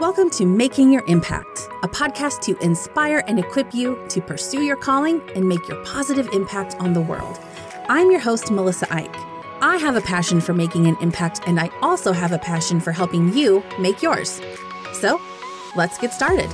Welcome to Making Your Impact, a podcast to inspire and equip you to pursue your calling and make your positive impact on the world. I'm your host, Melissa Eick. I have a passion for making an impact, and I also have a passion for helping you make yours. So, let's get started.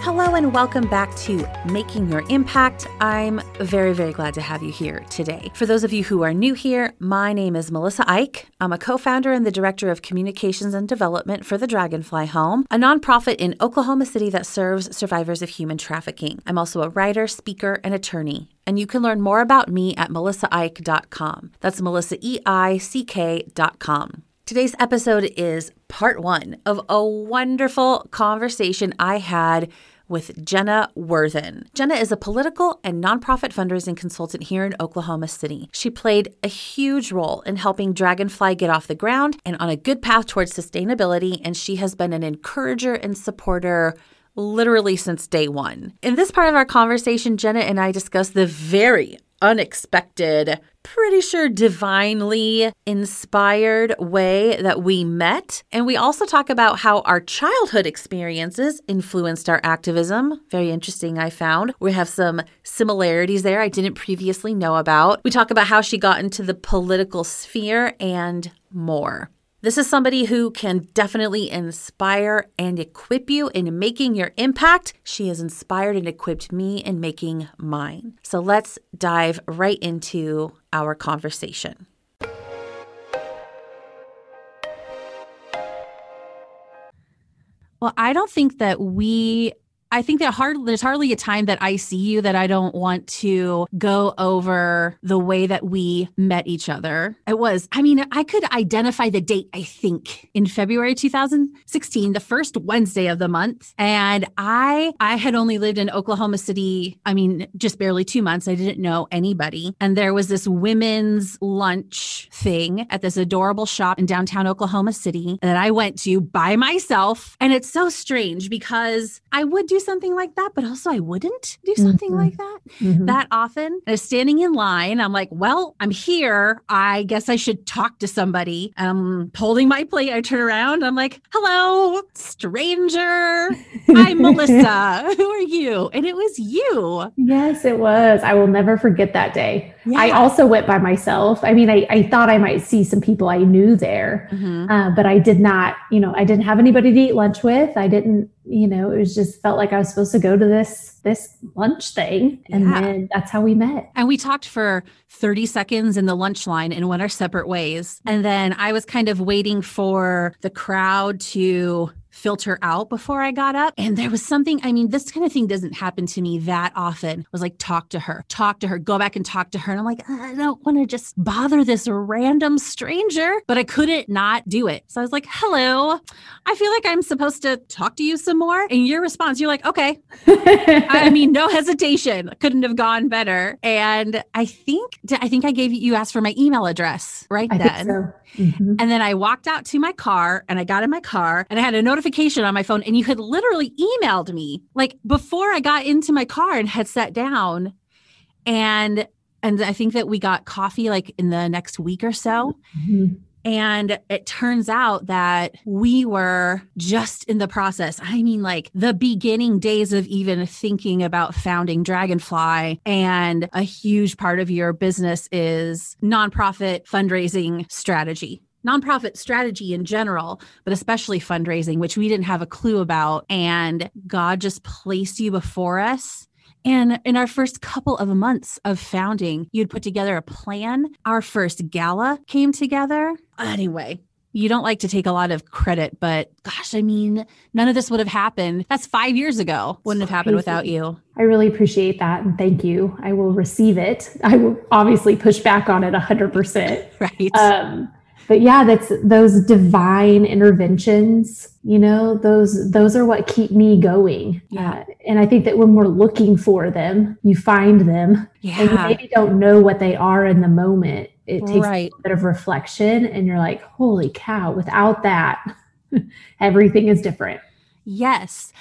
Hello, and welcome back to Making Your Impact. I'm very, very glad to have you here today. For those of you who are new here, my name is Melissa Eick. I'm a co founder and the director of communications and development for the Dragonfly Home, a nonprofit in Oklahoma City that serves survivors of human trafficking. I'm also a writer, speaker, and attorney and you can learn more about me at melissaeick.com. That's melissaeick.com. Today's episode is part one of a wonderful conversation I had with Jenna Worthen. Jenna is a political and nonprofit fundraising consultant here in Oklahoma City. She played a huge role in helping Dragonfly get off the ground and on a good path towards sustainability, and she has been an encourager and supporter literally since day one. In this part of our conversation, Jenna and I discuss the very unexpected, pretty sure divinely inspired way that we met. And we also talk about how our childhood experiences influenced our activism. Very interesting, I found. We have some similarities there I didn't previously know about. We talk about how she got into the political sphere and more. This is somebody who can definitely inspire and equip you in making your impact. She has inspired and equipped me in making mine. So let's dive right into our conversation. Well, I don't think that we I think that hard there's hardly a time that I see you that I don't want to go over the way that we met each other. It was, I mean, I could identify the date, I think, in February 2016, the first Wednesday of the month. And I I had only lived in Oklahoma City, I mean, just barely two months. I didn't know anybody. And there was this women's lunch thing at this adorable shop in downtown Oklahoma City that I went to by myself. And it's so strange because I would do something like that, but also I wouldn't do something mm-hmm. like that mm-hmm. that often. Was standing in line. I'm like, well, I'm here. I guess I should talk to somebody. I'm holding my plate. I turn around. I'm like, hello, stranger. I'm Melissa. Who are you? And it was you. Yes, it was. I will never forget that day. Yeah. I also went by myself. I mean, I, I thought I might see some people I knew there, mm-hmm. uh, but I did not, you know, I didn't have anybody to eat lunch with. I didn't, you know, it was just felt like I was supposed to go to this, this lunch thing. And yeah. then that's how we met. And we talked for 30 seconds in the lunch line and went our separate ways. And then I was kind of waiting for the crowd to filter out before I got up. And there was something, I mean, this kind of thing doesn't happen to me that often. was like, talk to her, talk to her, go back and talk to her. And I'm like, I don't want to just bother this random stranger, but I couldn't not do it. So I was like, hello, I feel like I'm supposed to talk to you some more. And your response, you're like, okay. I mean, no hesitation. Couldn't have gone better. And I think, I think I gave you, you asked for my email address right I then. So. Mm-hmm. And then I walked out to my car and I got in my car and I had a notification on my phone and you had literally emailed me like before I got into my car and had sat down and and I think that we got coffee like in the next week or so. Mm-hmm. And it turns out that we were just in the process. I mean, like the beginning days of even thinking about founding Dragonfly. And a huge part of your business is nonprofit fundraising strategy nonprofit strategy in general, but especially fundraising, which we didn't have a clue about. And God just placed you before us and in our first couple of months of founding, you'd put together a plan. Our first gala came together. Anyway, you don't like to take a lot of credit, but gosh, I mean, none of this would have happened. That's five years ago. Wouldn't have happened without you. I really appreciate that. And thank you. I will receive it. I will obviously push back on it 100%. right. Um, but yeah that's those divine interventions you know those those are what keep me going yeah. Uh, and i think that when we're looking for them you find them yeah. and you maybe don't know what they are in the moment it takes right. a bit of reflection and you're like holy cow without that everything is different yes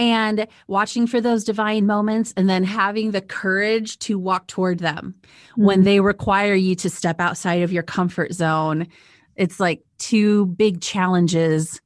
and watching for those divine moments and then having the courage to walk toward them mm-hmm. when they require you to step outside of your comfort zone It's like two big challenges,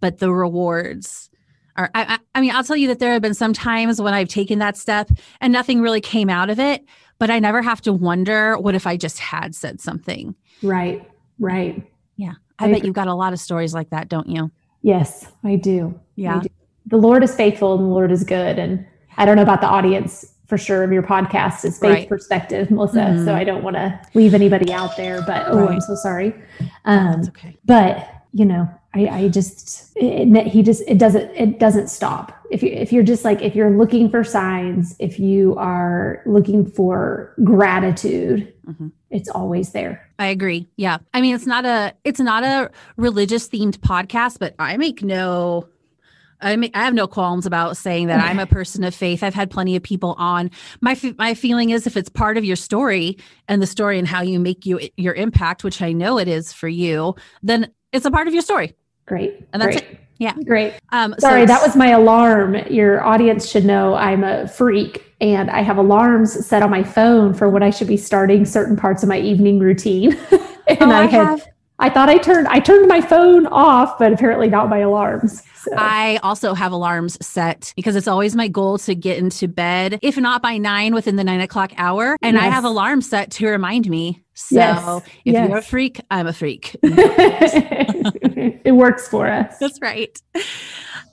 but the rewards are. I, I, mean, I'll tell you that there have been some times when I've taken that step and nothing really came out of it, but I never have to wonder what if I just had said something. Right. Right. Yeah. I, I bet you've got a lot of stories like that, don't you? Yes, I do. Yeah. I do. The Lord is faithful and the Lord is good. And I don't know about the audience for sure of your podcast is faith right. perspective, Melissa. Mm-hmm. So I don't want to leave anybody out there, but oh, right. I'm so sorry. Um, okay. But you know, I, I just it, he just it doesn't it doesn't stop. If you if you're just like if you're looking for signs, if you are looking for gratitude, mm-hmm. it's always there. I agree. Yeah, I mean it's not a it's not a religious themed podcast, but I make no I mean, I have no qualms about saying that I'm a person of faith. I've had plenty of people on. My my feeling is if it's part of your story and the story and how you make you your impact, which I know it is for you, then it's a part of your story. Great. And that's Great. it. Yeah. Great. Um, Sorry, so, that was my alarm. Your audience should know I'm a freak and I have alarms set on my phone for when I should be starting certain parts of my evening routine. and oh, I, I had, have. I thought I turned I turned my phone off, but apparently not my alarms. So. I also have alarms set because it's always my goal to get into bed, if not by nine, within the nine o'clock hour. And yes. I have alarms set to remind me. So yes. if yes. you're a freak, I'm a freak. it works for us. That's right.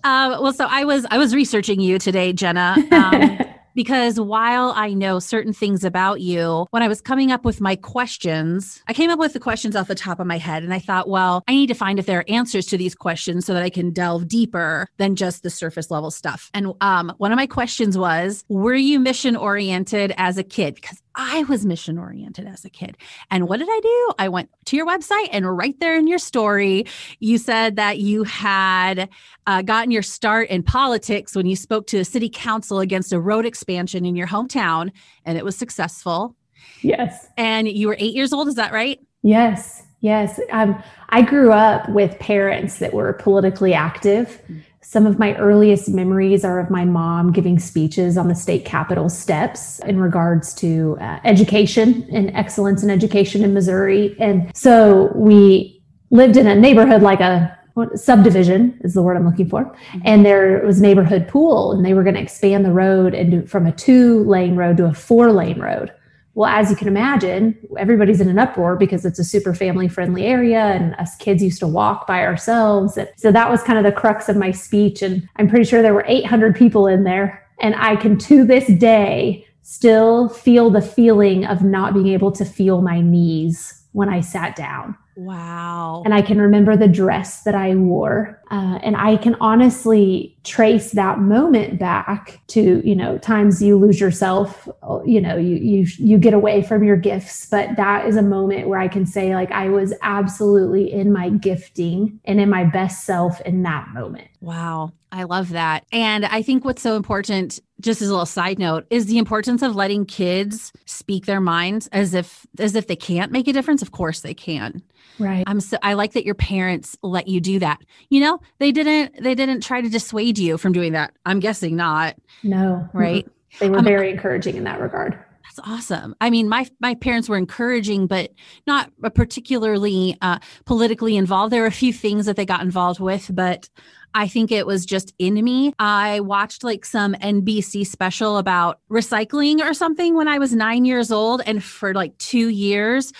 Um, well, so I was I was researching you today, Jenna. Um, because while I know certain things about you, when I was coming up with my questions, I came up with the questions off the top of my head and I thought, well, I need to find if there are answers to these questions so that I can delve deeper than just the surface level stuff. And um, one of my questions was, were you mission oriented as a kid? Because I was mission oriented as a kid. And what did I do? I went to your website and right there in your story, you said that you had uh, gotten your start in politics when you spoke to the city council against a road expansion in your hometown and it was successful. Yes. And you were eight years old. Is that right? Yes. Yes. Um, I grew up with parents that were politically active. Some of my earliest memories are of my mom giving speeches on the state capitol steps in regards to uh, education and excellence in education in Missouri. And so we lived in a neighborhood like a subdivision is the word I'm looking for. Mm-hmm. And there was neighborhood pool and they were going to expand the road and do, from a two lane road to a four lane road. Well, as you can imagine, everybody's in an uproar because it's a super family friendly area and us kids used to walk by ourselves. And so that was kind of the crux of my speech. And I'm pretty sure there were 800 people in there. And I can to this day still feel the feeling of not being able to feel my knees when I sat down. Wow. And I can remember the dress that I wore. Uh, and I can honestly trace that moment back to, you know, times you lose yourself, you know, you, you, you get away from your gifts. But that is a moment where I can say, like, I was absolutely in my gifting and in my best self in that moment. Wow. I love that. And I think what's so important, just as a little side note, is the importance of letting kids speak their minds as if as if they can't make a difference. Of course they can. Right. I'm so I like that your parents let you do that. You know, they didn't they didn't try to dissuade you from doing that. I'm guessing not. No. Right. They were um, very encouraging in that regard. That's awesome. I mean, my my parents were encouraging, but not particularly uh, politically involved. There were a few things that they got involved with, but I think it was just in me. I watched like some NBC special about recycling or something when I was nine years old. And for like two years,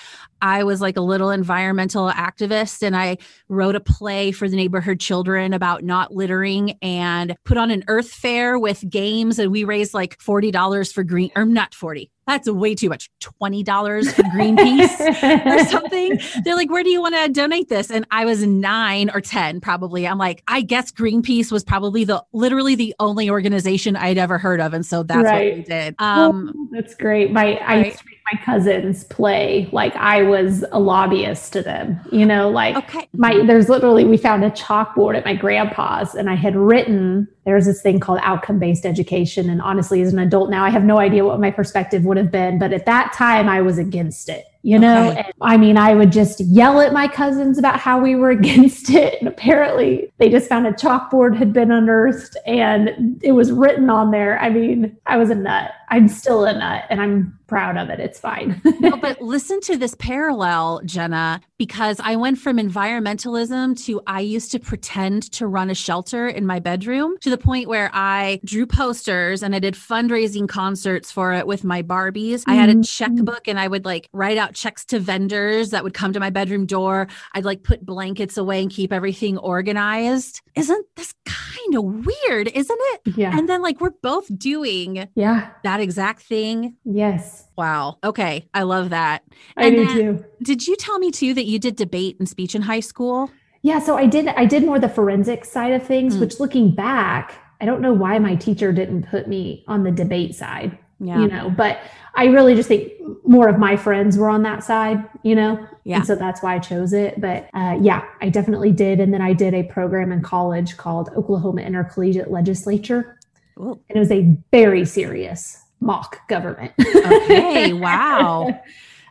I was like a little environmental activist and I wrote a play for the neighborhood children about not littering and put on an earth fair with games and we raised like $40 for green or not 40 that's way too much. $20 for Greenpeace or something. They're like, where do you want to donate this? And I was nine or 10, probably. I'm like, I guess Greenpeace was probably the literally the only organization I'd ever heard of. And so that's right. what we did. Um, oh, that's great. My, right. I my cousins play like I was a lobbyist to them. You know, like okay. my there's literally we found a chalkboard at my grandpa's and I had written there's this thing called outcome based education. And honestly, as an adult now, I have no idea what my perspective would have been. But at that time, I was against it you know okay. i mean i would just yell at my cousins about how we were against it and apparently they just found a chalkboard had been unearthed and it was written on there i mean i was a nut i'm still a nut and i'm proud of it it's fine no, but listen to this parallel jenna because i went from environmentalism to i used to pretend to run a shelter in my bedroom to the point where i drew posters and i did fundraising concerts for it with my barbies mm-hmm. i had a mm-hmm. checkbook and i would like write out checks to vendors that would come to my bedroom door. I'd like put blankets away and keep everything organized. Isn't this kind of weird, isn't it? Yeah. And then like we're both doing yeah that exact thing. Yes. Wow. Okay. I love that. I and do too. Did you tell me too that you did debate and speech in high school? Yeah, so I did I did more the forensic side of things, mm. which looking back, I don't know why my teacher didn't put me on the debate side. Yeah. You know, but I really just think more of my friends were on that side, you know? Yeah. And so that's why I chose it. But uh, yeah, I definitely did. And then I did a program in college called Oklahoma Intercollegiate Legislature. Ooh. And it was a very serious mock government. Okay. Wow.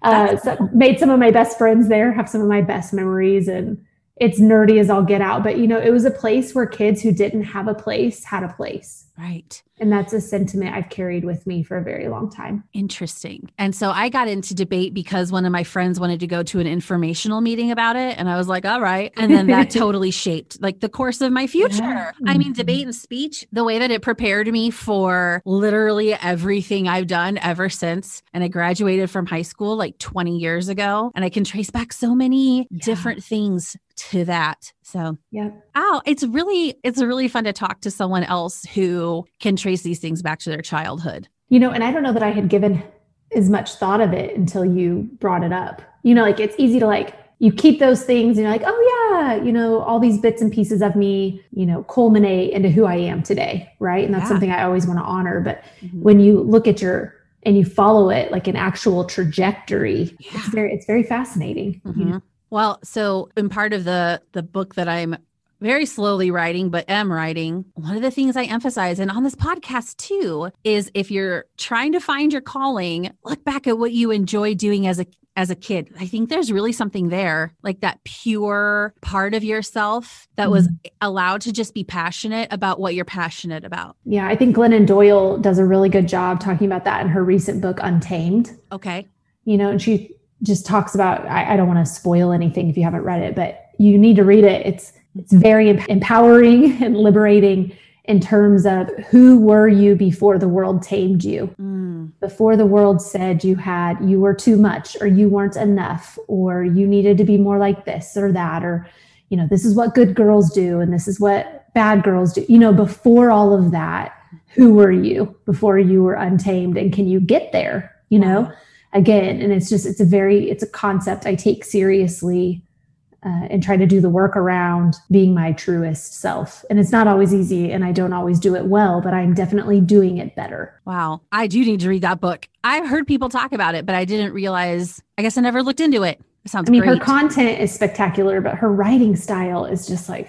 uh, so made some of my best friends there, have some of my best memories. And it's nerdy as I'll get out. But, you know, it was a place where kids who didn't have a place had a place. Right. And that's a sentiment I've carried with me for a very long time. Interesting. And so I got into debate because one of my friends wanted to go to an informational meeting about it. And I was like, all right. And then that totally shaped like the course of my future. Yeah. I mean, mm-hmm. debate and speech, the way that it prepared me for literally everything I've done ever since. And I graduated from high school like 20 years ago. And I can trace back so many yeah. different things to that. So, yeah. Oh, it's really it's really fun to talk to someone else who can trace these things back to their childhood. You know, and I don't know that I had given as much thought of it until you brought it up. You know, like it's easy to like you keep those things and you're like, oh yeah, you know, all these bits and pieces of me, you know, culminate into who I am today, right? And that's yeah. something I always want to honor. But mm-hmm. when you look at your and you follow it like an actual trajectory, yeah. it's very it's very fascinating. Mm-hmm. You know? Well, so in part of the the book that I'm very slowly writing, but am writing, one of the things I emphasize, and on this podcast too, is if you're trying to find your calling, look back at what you enjoy doing as a as a kid. I think there's really something there, like that pure part of yourself that was mm-hmm. allowed to just be passionate about what you're passionate about. Yeah, I think Glennon Doyle does a really good job talking about that in her recent book, Untamed. Okay. You know, and she just talks about I, I don't want to spoil anything if you haven't read it, but you need to read it. It's it's very empowering and liberating in terms of who were you before the world tamed you mm. before the world said you had you were too much or you weren't enough or you needed to be more like this or that or you know this is what good girls do and this is what bad girls do you know before all of that who were you before you were untamed and can you get there you know wow again and it's just it's a very it's a concept i take seriously uh, and try to do the work around being my truest self. And it's not always easy, and I don't always do it well, but I'm definitely doing it better. Wow. I do need to read that book. I've heard people talk about it, but I didn't realize, I guess I never looked into it. It sounds I mean, great. her content is spectacular, but her writing style is just like,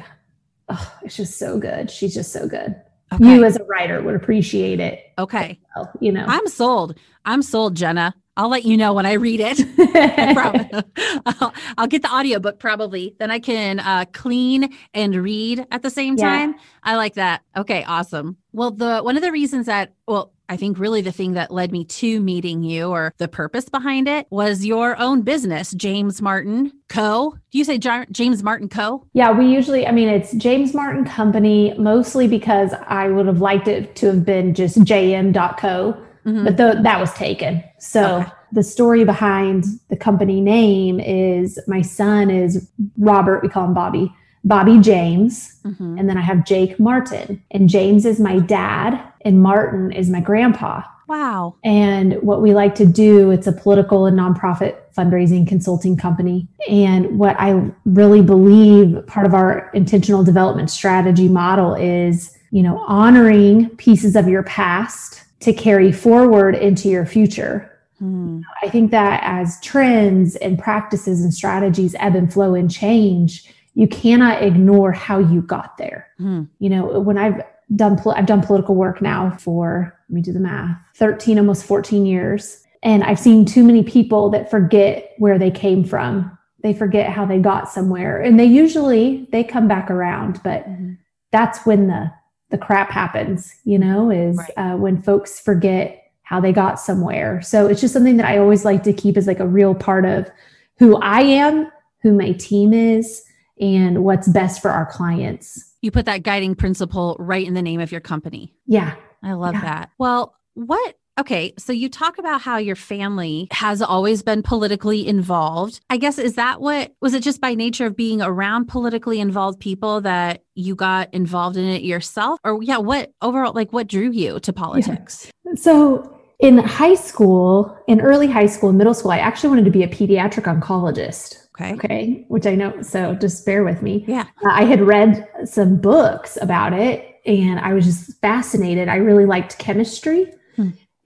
oh, it's just so good. She's just so good. Okay. You as a writer would appreciate it. Okay. Well, you know, I'm sold. I'm sold, Jenna. I'll let you know when I read it. I'll, I'll, get the audiobook probably. Then I can uh, clean and read at the same time. Yeah. I like that. Okay, awesome. Well, the one of the reasons that well, I think really the thing that led me to meeting you or the purpose behind it was your own business, James Martin Co. Do you say James Martin Co? Yeah, we usually, I mean, it's James Martin Company mostly because I would have liked it to have been just jm.co mm-hmm. but the, that was taken. So okay. the story behind the company name is my son is Robert, we call him Bobby. Bobby James, mm-hmm. and then I have Jake Martin. And James is my dad, and Martin is my grandpa. Wow. And what we like to do, it's a political and nonprofit fundraising consulting company. And what I really believe part of our intentional development strategy model is, you know, honoring pieces of your past to carry forward into your future. Hmm. I think that as trends and practices and strategies ebb and flow and change, you cannot ignore how you got there. Hmm. You know, when I've done I've done political work now for let me do the math 13 almost 14 years and I've seen too many people that forget where they came from they forget how they got somewhere and they usually they come back around but mm-hmm. that's when the the crap happens you know is right. uh, when folks forget how they got somewhere so it's just something that I always like to keep as like a real part of who I am who my team is and what's best for our clients you put that guiding principle right in the name of your company. Yeah. I love yeah. that. Well, what Okay, so you talk about how your family has always been politically involved. I guess is that what was it just by nature of being around politically involved people that you got involved in it yourself or yeah, what overall like what drew you to politics? Yeah. So in high school, in early high school, middle school, I actually wanted to be a pediatric oncologist. Okay. Okay. Which I know. So just bear with me. Yeah. Uh, I had read some books about it and I was just fascinated. I really liked chemistry.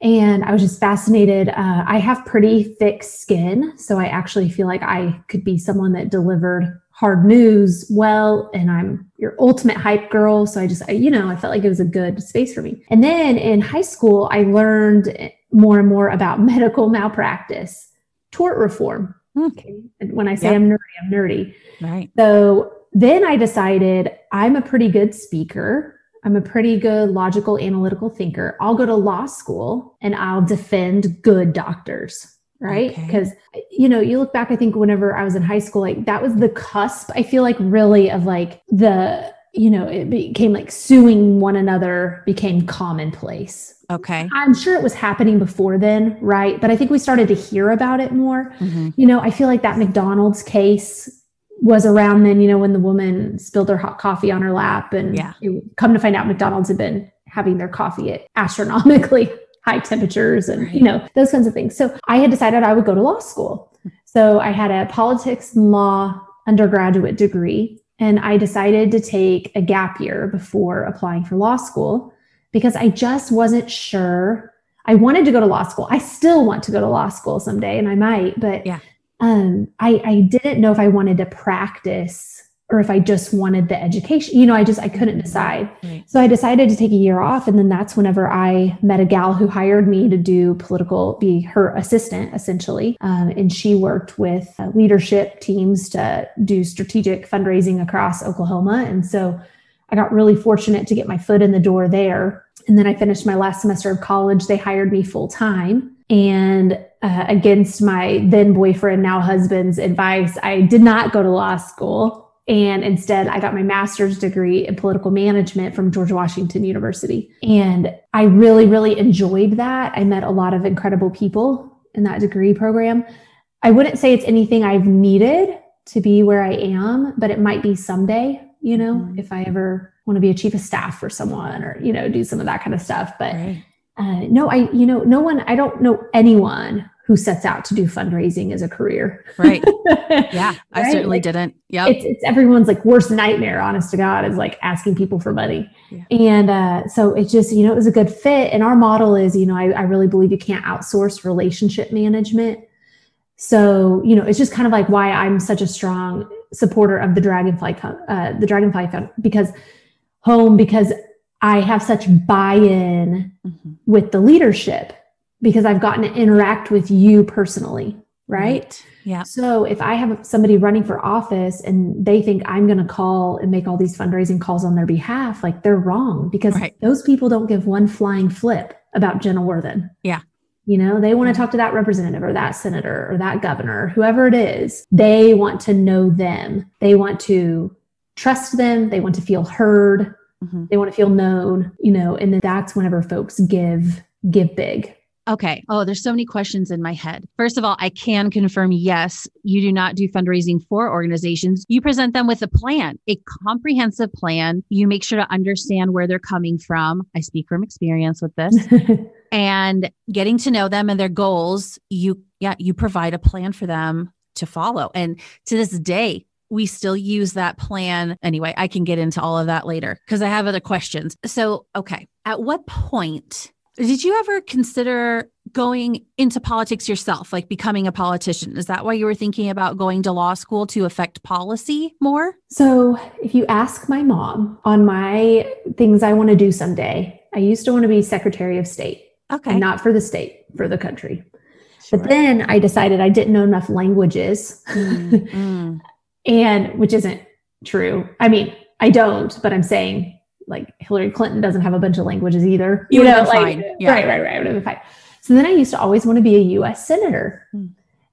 And I was just fascinated. Uh, I have pretty thick skin. So I actually feel like I could be someone that delivered hard news well. And I'm your ultimate hype girl. So I just, I, you know, I felt like it was a good space for me. And then in high school, I learned more and more about medical malpractice, tort reform Hmm. Okay. And when I say yep. I'm nerdy, I'm nerdy. Right. So then I decided I'm a pretty good speaker. I'm a pretty good logical, analytical thinker. I'll go to law school and I'll defend good doctors. Right. Because, okay. you know, you look back, I think whenever I was in high school, like that was the cusp, I feel like really of like the, you know, it became like suing one another became commonplace Okay. I'm sure it was happening before then, right? But I think we started to hear about it more. Mm-hmm. You know, I feel like that McDonald's case was around then, you know, when the woman spilled her hot coffee on her lap and yeah. it, come to find out McDonald's had been having their coffee at astronomically high temperatures and, right. you know, those kinds of things. So I had decided I would go to law school. So I had a politics and law undergraduate degree and I decided to take a gap year before applying for law school because I just wasn't sure. I wanted to go to law school. I still want to go to law school someday, and I might, but yeah. Um, I, I didn't know if I wanted to practice or if I just wanted the education. You know, I just I couldn't mm-hmm. decide. Right. So I decided to take a year off, and then that's whenever I met a gal who hired me to do political, be her assistant essentially, um, and she worked with uh, leadership teams to do strategic fundraising across Oklahoma, and so I got really fortunate to get my foot in the door there. And then I finished my last semester of college. They hired me full time. And uh, against my then boyfriend, now husband's advice, I did not go to law school. And instead, I got my master's degree in political management from George Washington University. And I really, really enjoyed that. I met a lot of incredible people in that degree program. I wouldn't say it's anything I've needed to be where I am, but it might be someday you know, mm-hmm. if I ever want to be a chief of staff for someone or, you know, do some of that kind of stuff. But right. Uh, no, I, you know, no one, I don't know anyone who sets out to do fundraising as a career. Right. Yeah. right? I certainly like, didn't. Yeah. It's, it's everyone's like worst nightmare, honest to God, is like asking people for money. Yeah. And uh, so it just, you know, it was a good fit. And our model is, you know, I, I really believe you can't outsource relationship management. So, you know, it's just kind of like why I'm such a strong supporter of the Dragonfly, uh, the Dragonfly Fund because home, because I have such buy-in mm-hmm. with the leadership because I've gotten to interact with you personally. Right? right. Yeah. So if I have somebody running for office and they think I'm going to call and make all these fundraising calls on their behalf, like they're wrong because right. those people don't give one flying flip about Jenna Worthen. Yeah. You know, they want to talk to that representative or that senator or that governor, whoever it is. They want to know them. They want to trust them. They want to feel heard. Mm-hmm. They want to feel known, you know, and then that's whenever folks give, give big. Okay. Oh, there's so many questions in my head. First of all, I can confirm yes, you do not do fundraising for organizations. You present them with a plan, a comprehensive plan. You make sure to understand where they're coming from. I speak from experience with this. and getting to know them and their goals, you, yeah, you provide a plan for them to follow. And to this day, we still use that plan. Anyway, I can get into all of that later because I have other questions. So, okay, at what point did you ever consider going into politics yourself, like becoming a politician? Is that why you were thinking about going to law school to affect policy more? So, if you ask my mom on my things I want to do someday, I used to want to be Secretary of State. Okay. And not for the state, for the country. Sure. But then I decided I didn't know enough languages. Mm, and which isn't true. I mean, I don't, but I'm saying like Hillary Clinton doesn't have a bunch of languages either. You, you know, like yeah. right, right, right. Would have been fine. So then I used to always want to be a U.S. senator, mm.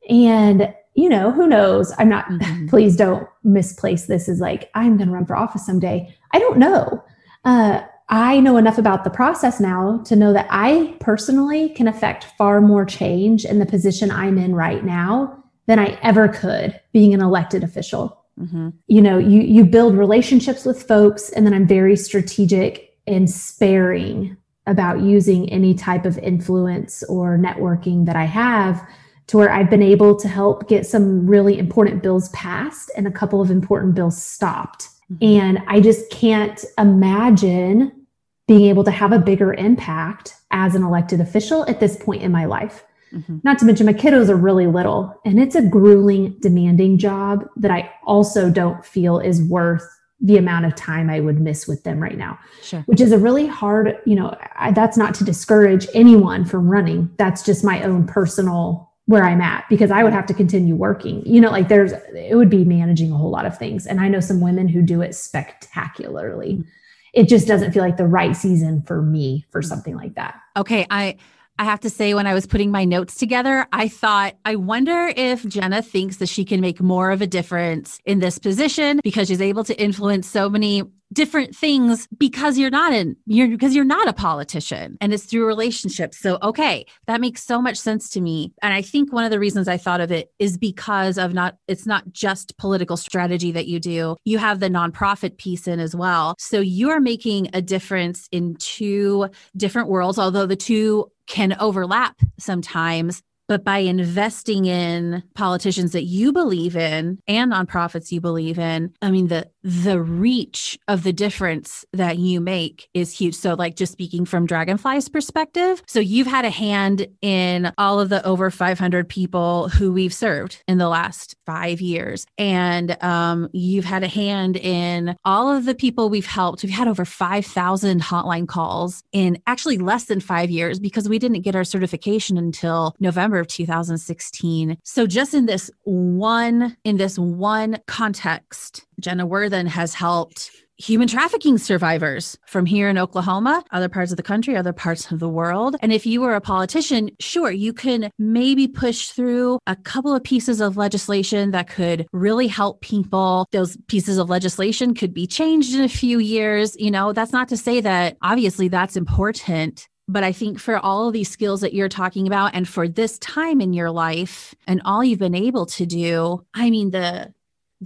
and you know, who knows? I'm not. Mm-hmm. Please don't misplace this as like I'm going to run for office someday. I don't know. Uh, I know enough about the process now to know that I personally can affect far more change in the position I'm in right now than I ever could being an elected official. Mm-hmm. You know, you you build relationships with folks, and then I'm very strategic and sparing about using any type of influence or networking that I have to where I've been able to help get some really important bills passed and a couple of important bills stopped. Mm-hmm. And I just can't imagine being able to have a bigger impact as an elected official at this point in my life. Mm-hmm. Not to mention, my kiddos are really little, and it's a grueling, demanding job that I also don't feel is worth the amount of time I would miss with them right now. Sure. Which is a really hard, you know, I, that's not to discourage anyone from running. That's just my own personal where I'm at because I would have to continue working. You know, like there's, it would be managing a whole lot of things. And I know some women who do it spectacularly. Mm-hmm. It just doesn't feel like the right season for me for something like that. Okay. I, I have to say, when I was putting my notes together, I thought, I wonder if Jenna thinks that she can make more of a difference in this position because she's able to influence so many different things because you're not in you're because you're not a politician and it's through relationships. So okay that makes so much sense to me. And i think one of the reasons i thought of it is because of not it's not just political strategy that you do. You have the nonprofit piece in as well. So you're making a difference in two different worlds although the two can overlap sometimes. But by investing in politicians that you believe in and nonprofits you believe in i mean the the reach of the difference that you make is huge. So like just speaking from dragonfly's perspective so you've had a hand in all of the over 500 people who we've served in the last five years. And um, you've had a hand in all of the people we've helped. We've had over 5000 hotline calls in actually less than five years because we didn't get our certification until november November of 2016. So just in this one in this one context, Jenna Worthen has helped human trafficking survivors from here in Oklahoma, other parts of the country, other parts of the world. And if you were a politician, sure, you can maybe push through a couple of pieces of legislation that could really help people. Those pieces of legislation could be changed in a few years. You know, that's not to say that obviously that's important but I think for all of these skills that you're talking about and for this time in your life and all you've been able to do, I mean, the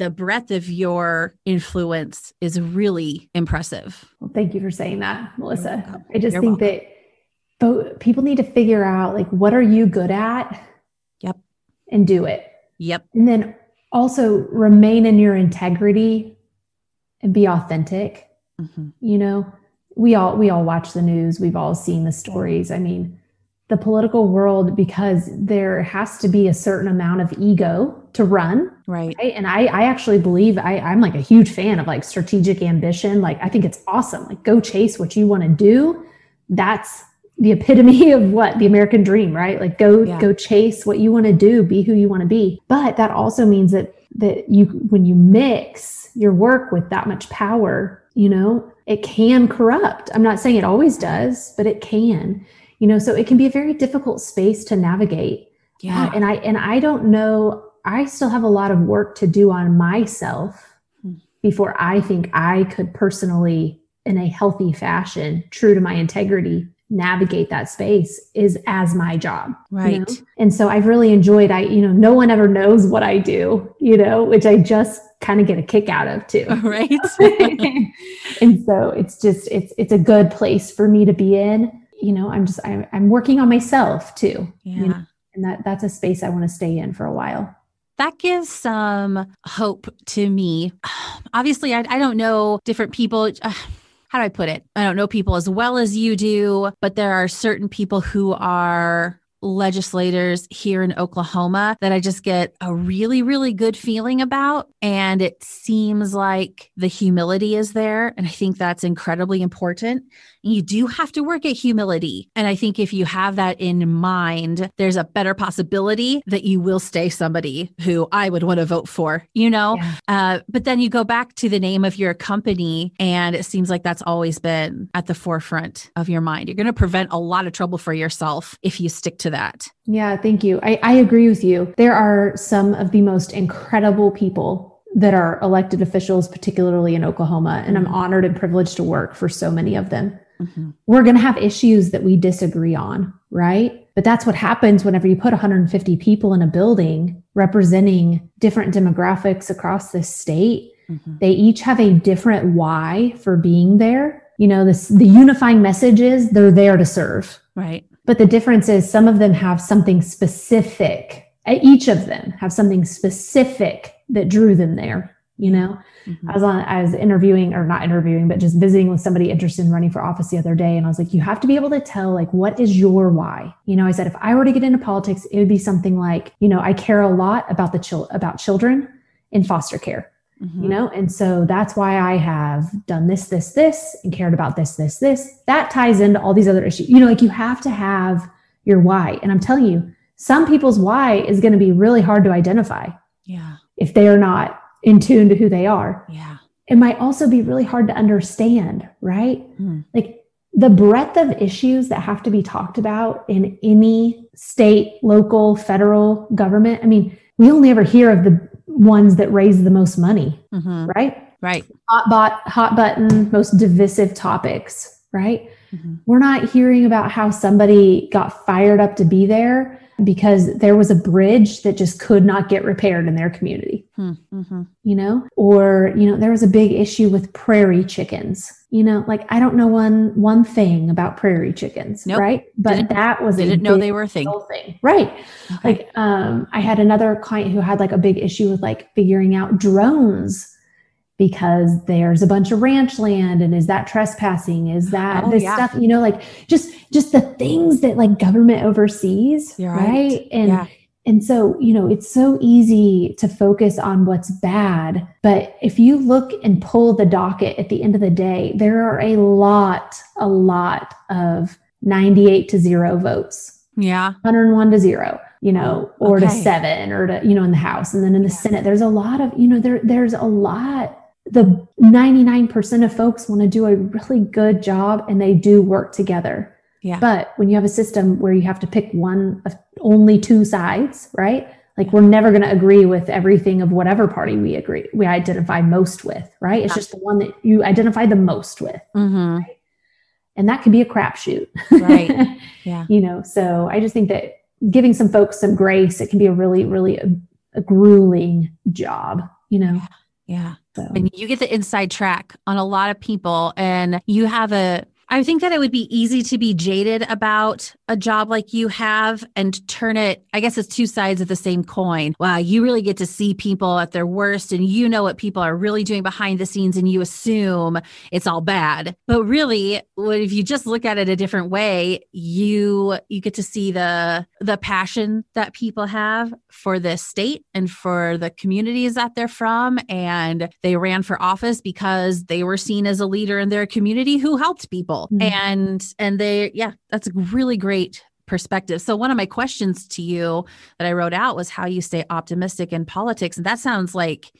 the breadth of your influence is really impressive. Well, thank you for saying that, Melissa. I just you're think welcome. that people need to figure out like what are you good at? Yep. And do it. Yep. And then also remain in your integrity and be authentic. Mm-hmm. You know, we all we all watch the news we've all seen the stories i mean the political world because there has to be a certain amount of ego to run right, right? and i i actually believe i i'm like a huge fan of like strategic ambition like i think it's awesome like go chase what you want to do that's the epitome of what the american dream right like go yeah. go chase what you want to do be who you want to be but that also means that that you when you mix your work with that much power you know it can corrupt. I'm not saying it always does, but it can. You know, so it can be a very difficult space to navigate. Yeah. Uh, and I and I don't know, I still have a lot of work to do on myself hmm. before I think I could personally in a healthy fashion, true to my integrity, navigate that space is as my job. Right. You know? And so I've really enjoyed I, you know, no one ever knows what I do, you know, which I just kind of get a kick out of too. Right. and so it's just it's it's a good place for me to be in. You know, I'm just I'm, I'm working on myself too. Yeah. You know? And that that's a space I want to stay in for a while that gives some hope to me. Obviously, I, I don't know different people. Uh, how do I put it? I don't know people as well as you do, but there are certain people who are legislators here in Oklahoma that I just get a really, really good feeling about. And it seems like the humility is there. And I think that's incredibly important. You do have to work at humility. And I think if you have that in mind, there's a better possibility that you will stay somebody who I would want to vote for, you know? Yeah. Uh, but then you go back to the name of your company, and it seems like that's always been at the forefront of your mind. You're going to prevent a lot of trouble for yourself if you stick to that. Yeah, thank you. I, I agree with you. There are some of the most incredible people that are elected officials, particularly in Oklahoma. And I'm mm-hmm. honored and privileged to work for so many of them. Mm-hmm. We're going to have issues that we disagree on, right? But that's what happens whenever you put 150 people in a building representing different demographics across the state. Mm-hmm. They each have a different why for being there. You know, this the unifying message is they're there to serve. Right. But the difference is some of them have something specific. Each of them have something specific that drew them there you know mm-hmm. i was on i was interviewing or not interviewing but just visiting with somebody interested in running for office the other day and i was like you have to be able to tell like what is your why you know i said if i were to get into politics it would be something like you know i care a lot about the chil- about children in foster care mm-hmm. you know and so that's why i have done this this this and cared about this this this that ties into all these other issues you know like you have to have your why and i'm telling you some people's why is going to be really hard to identify yeah if they are not in tune to who they are. Yeah. It might also be really hard to understand, right? Mm. Like the breadth of issues that have to be talked about in any state, local, federal government. I mean, we only ever hear of the ones that raise the most money, mm-hmm. right? Right. Hot bot, hot button, most divisive topics, right? Mm-hmm. We're not hearing about how somebody got fired up to be there because there was a bridge that just could not get repaired in their community. Hmm, mm-hmm. You know, or you know, there was a big issue with prairie chickens. You know, like I don't know one one thing about prairie chickens, nope. right? But didn't, that was didn't know they were a thing. thing. Right. Okay. Like um I had another client who had like a big issue with like figuring out drones because there's a bunch of ranch land and is that trespassing is that oh, this yeah. stuff you know like just just the things that like government oversees right. right, and yeah. and so you know it's so easy to focus on what's bad but if you look and pull the docket at the end of the day there are a lot a lot of 98 to 0 votes yeah 101 to 0 you know or okay. to 7 or to you know in the house and then in the yeah. senate there's a lot of you know there there's a lot the 99% of folks want to do a really good job and they do work together. Yeah. But when you have a system where you have to pick one of only two sides, right? Like we're never going to agree with everything of whatever party we agree, we identify most with, right? It's just the one that you identify the most with. Mm-hmm. Right? And that can be a crapshoot. Right. Yeah. you know, so I just think that giving some folks some grace, it can be a really, really a, a grueling job, you know? Yeah. Yeah. So. And you get the inside track on a lot of people, and you have a I think that it would be easy to be jaded about a job like you have and turn it, I guess it's two sides of the same coin. Wow, you really get to see people at their worst and you know what people are really doing behind the scenes and you assume it's all bad. But really, if you just look at it a different way, you you get to see the the passion that people have for the state and for the communities that they're from. And they ran for office because they were seen as a leader in their community who helped people. Mm-hmm. and and they yeah that's a really great perspective. So one of my questions to you that i wrote out was how you stay optimistic in politics. And that sounds like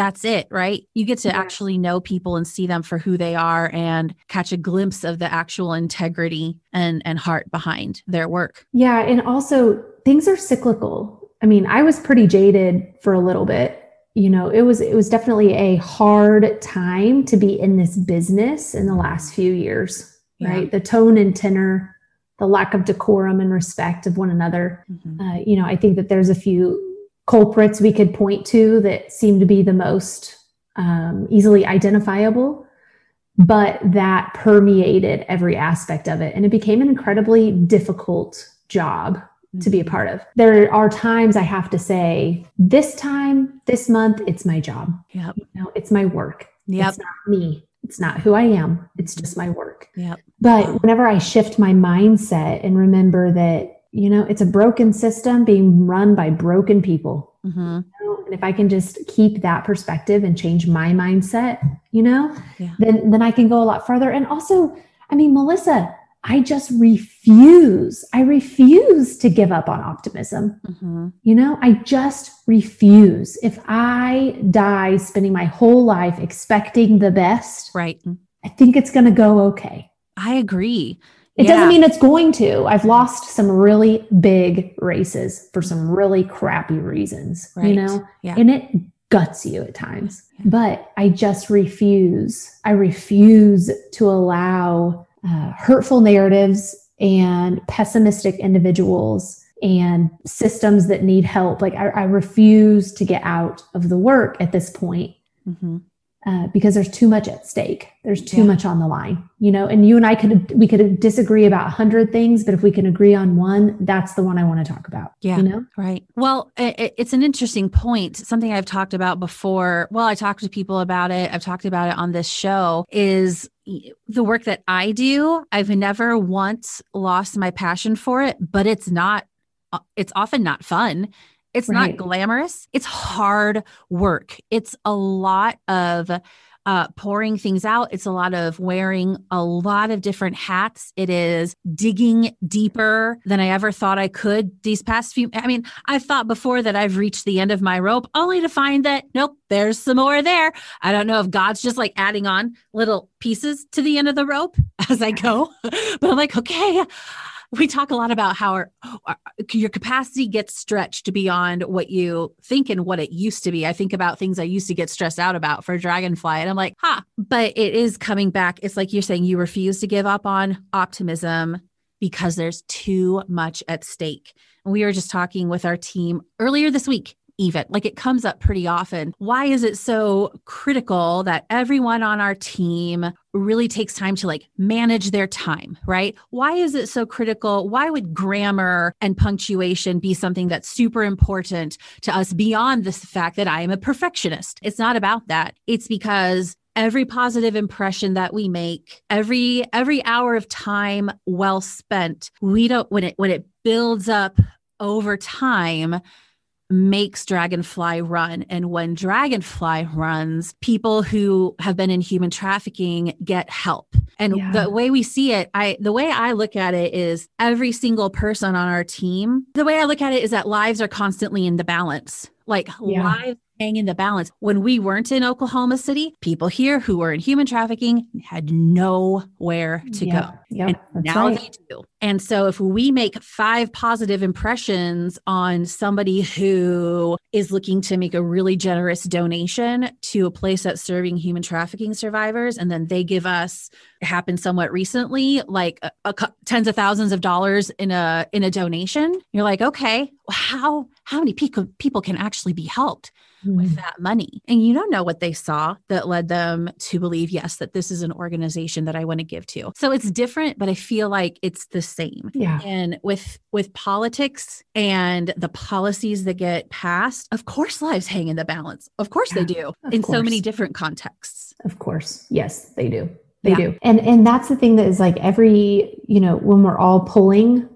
that's it, right? You get to yeah. actually know people and see them for who they are and catch a glimpse of the actual integrity and and heart behind their work. Yeah, and also things are cyclical. I mean, I was pretty jaded for a little bit you know it was it was definitely a hard time to be in this business in the last few years yeah. right the tone and tenor the lack of decorum and respect of one another mm-hmm. uh, you know i think that there's a few culprits we could point to that seem to be the most um, easily identifiable but that permeated every aspect of it and it became an incredibly difficult job to be a part of. There are times I have to say, this time, this month, it's my job. Yep. You know, it's my work. Yep. It's not me. It's not who I am. It's just my work. Yep. But whenever I shift my mindset and remember that you know, it's a broken system being run by broken people. Mm-hmm. And if I can just keep that perspective and change my mindset, you know, Yeah. then then I can go a lot further. And also, I mean, Melissa, I just refuse. I refuse to give up on optimism. Mm-hmm. You know, I just refuse. If I die spending my whole life expecting the best, Right. I think it's going to go okay. I agree. It Yeah. doesn't mean it's going to. I've lost some really big races for some really crappy reasons, Right. you know, Yeah. and it guts you at times. Yeah. But I just refuse. I refuse to allow uh, hurtful narratives and pessimistic individuals and systems that need help. Like, I, I refuse to get out of the work at this point Mm-hmm. Uh, because there's too much at stake. There's too Yeah. much on the line, you know. And you and I could we could disagree about a hundred things, but if we can agree on one, that's the one I want to talk about. Yeah. you know. Right. Well, i i- it's an interesting point. Something I've talked about before. Well, I talked to people about it. I've talked about it on this show. Is the work that I do. I've never once lost my passion for it, but it's not. uh, It's often not fun. It's Right. not glamorous. It's hard work. It's a lot of uh, pouring things out. It's a lot of wearing a lot of different hats. It is digging deeper than I ever thought I could these past few. I mean, I've thought before that I've reached the end of my rope only to find that nope, there's some more there. I don't know if God's just like adding on little pieces to the end of the rope as I go, but I'm like, okay. We talk a lot about how our, our your capacity gets stretched beyond what you think and what it used to be. I think about things I used to get stressed out about for Dragonfly, and I'm like, huh. But it is coming back. It's like you're saying you refuse to give up on optimism because there's too much at stake. And we were just talking with our team earlier this week. Even like it comes up pretty often. Why is it so critical that everyone on our team really takes time to like manage their time, right? Why is it so critical? Why would grammar and punctuation be something that's super important to us beyond the fact that I am a perfectionist? It's not about that. It's because every positive impression that we make every every hour of time well spent we don't when it when it builds up over time makes dragonfly run and when dragonfly runs people who have been in human trafficking get help and Yeah. the way we see it i the way i look at it is every single person on our team the way i look at it is that lives are constantly in the balance like Yeah. lives hang in the balance when we weren't in oklahoma city people here who were in human trafficking had nowhere to Yep, go Yep. and now right. they do. And so if we make five positive impressions on somebody who is looking to make a really generous donation to a place that's serving human trafficking survivors, and then they give us it happened somewhat recently, like a, a tens of thousands of dollars in a in a donation, you're like, okay, how how many people people can actually be helped? With Mm. that money. And you don't know what they saw that led them to believe, yes, that this is an organization that I want to give to. So it's different, but I feel like it's the same. Yeah. And with with politics and the policies that get passed, of course lives hang in the balance. Of course they do in so many different contexts. Of course. Yes, they do. They Yeah. do. And and that's the thing that is like every, you know, when we're all pulling,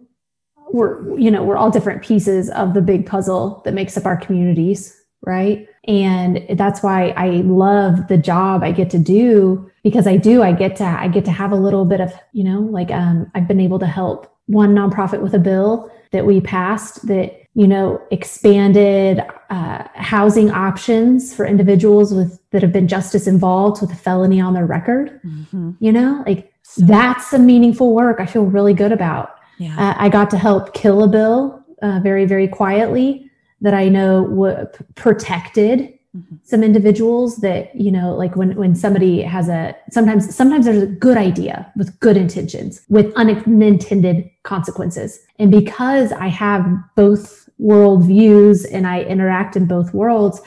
we're, you know, we're all different pieces of the big puzzle that makes up our communities, right? And that's why I love the job I get to do because I do, I get to I get to have a little bit of, you know, like um I've been able to help one nonprofit with a bill that we passed that you know expanded uh, housing options for individuals with that have been justice involved with a felony on their record Mhm. you know like So, that's some meaningful work i feel really good about yeah. uh, i got to help kill a bill uh, very very quietly that i know w- protected Mhm. some individuals that you know like when when somebody has a sometimes sometimes there's a good idea with good intentions with unintended consequences. And because i have both world views and i interact in both worlds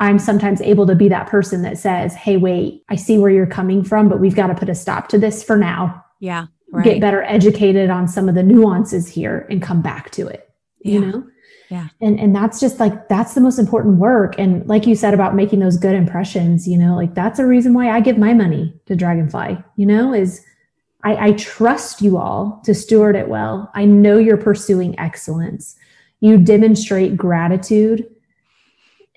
i'm sometimes able to be that person that says hey wait i see where you're coming from but we've got to put a stop to this for now. Yeah. get better educated on some of the nuances here and come back to it. You know Yeah. and and that's just like that's the most important work. And like you said about making those good impressions you know like that's a reason why i give my money to dragonfly you know is I, I trust you all to steward it well. I know you're pursuing excellence. You demonstrate gratitude.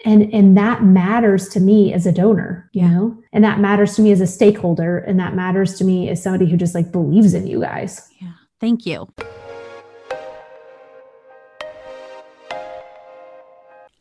And and that matters to me as a donor you know? And that matters to me as a stakeholder. And that matters to me as somebody who just like believes in you guys. Yeah. Thank you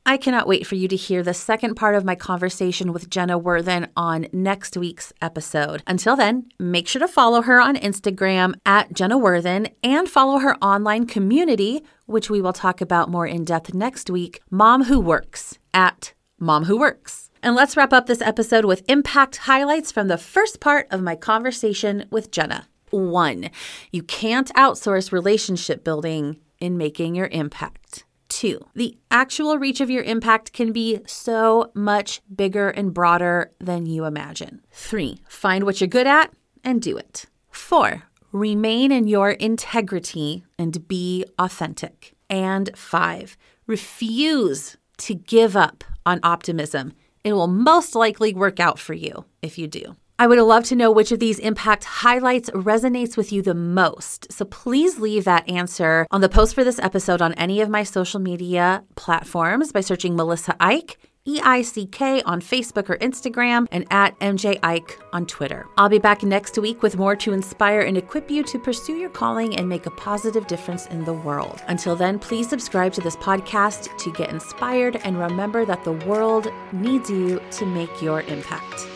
I cannot wait for you to hear the second part of my conversation with Jenna Worthen on next week's episode. Until then, make sure to follow her on Instagram at Jenna Worthen and follow her online community, which we will talk about more in depth next week, Mom Who Works at Mom Who Works. And let's wrap up this episode with impact highlights from the first part of my conversation with Jenna. One, you can't outsource relationship building in making your impact. Two, the actual reach of your impact can be so much bigger and broader than you imagine. Three, find what you're good at and do it. Four, remain in your integrity and be authentic. And five, refuse to give up on optimism. It will most likely work out for you if you do. I would love to know which of these impact highlights resonates with you the most. So please leave that answer on the post for this episode on any of my social media platforms by searching Melissa Eick. E I C K on Facebook or Instagram, and at MJ Eick on Twitter. I'll be back next week with more to inspire and equip you to pursue your calling and make a positive difference in the world. Until then, please subscribe to this podcast to get inspired and remember that the world needs you to make your impact.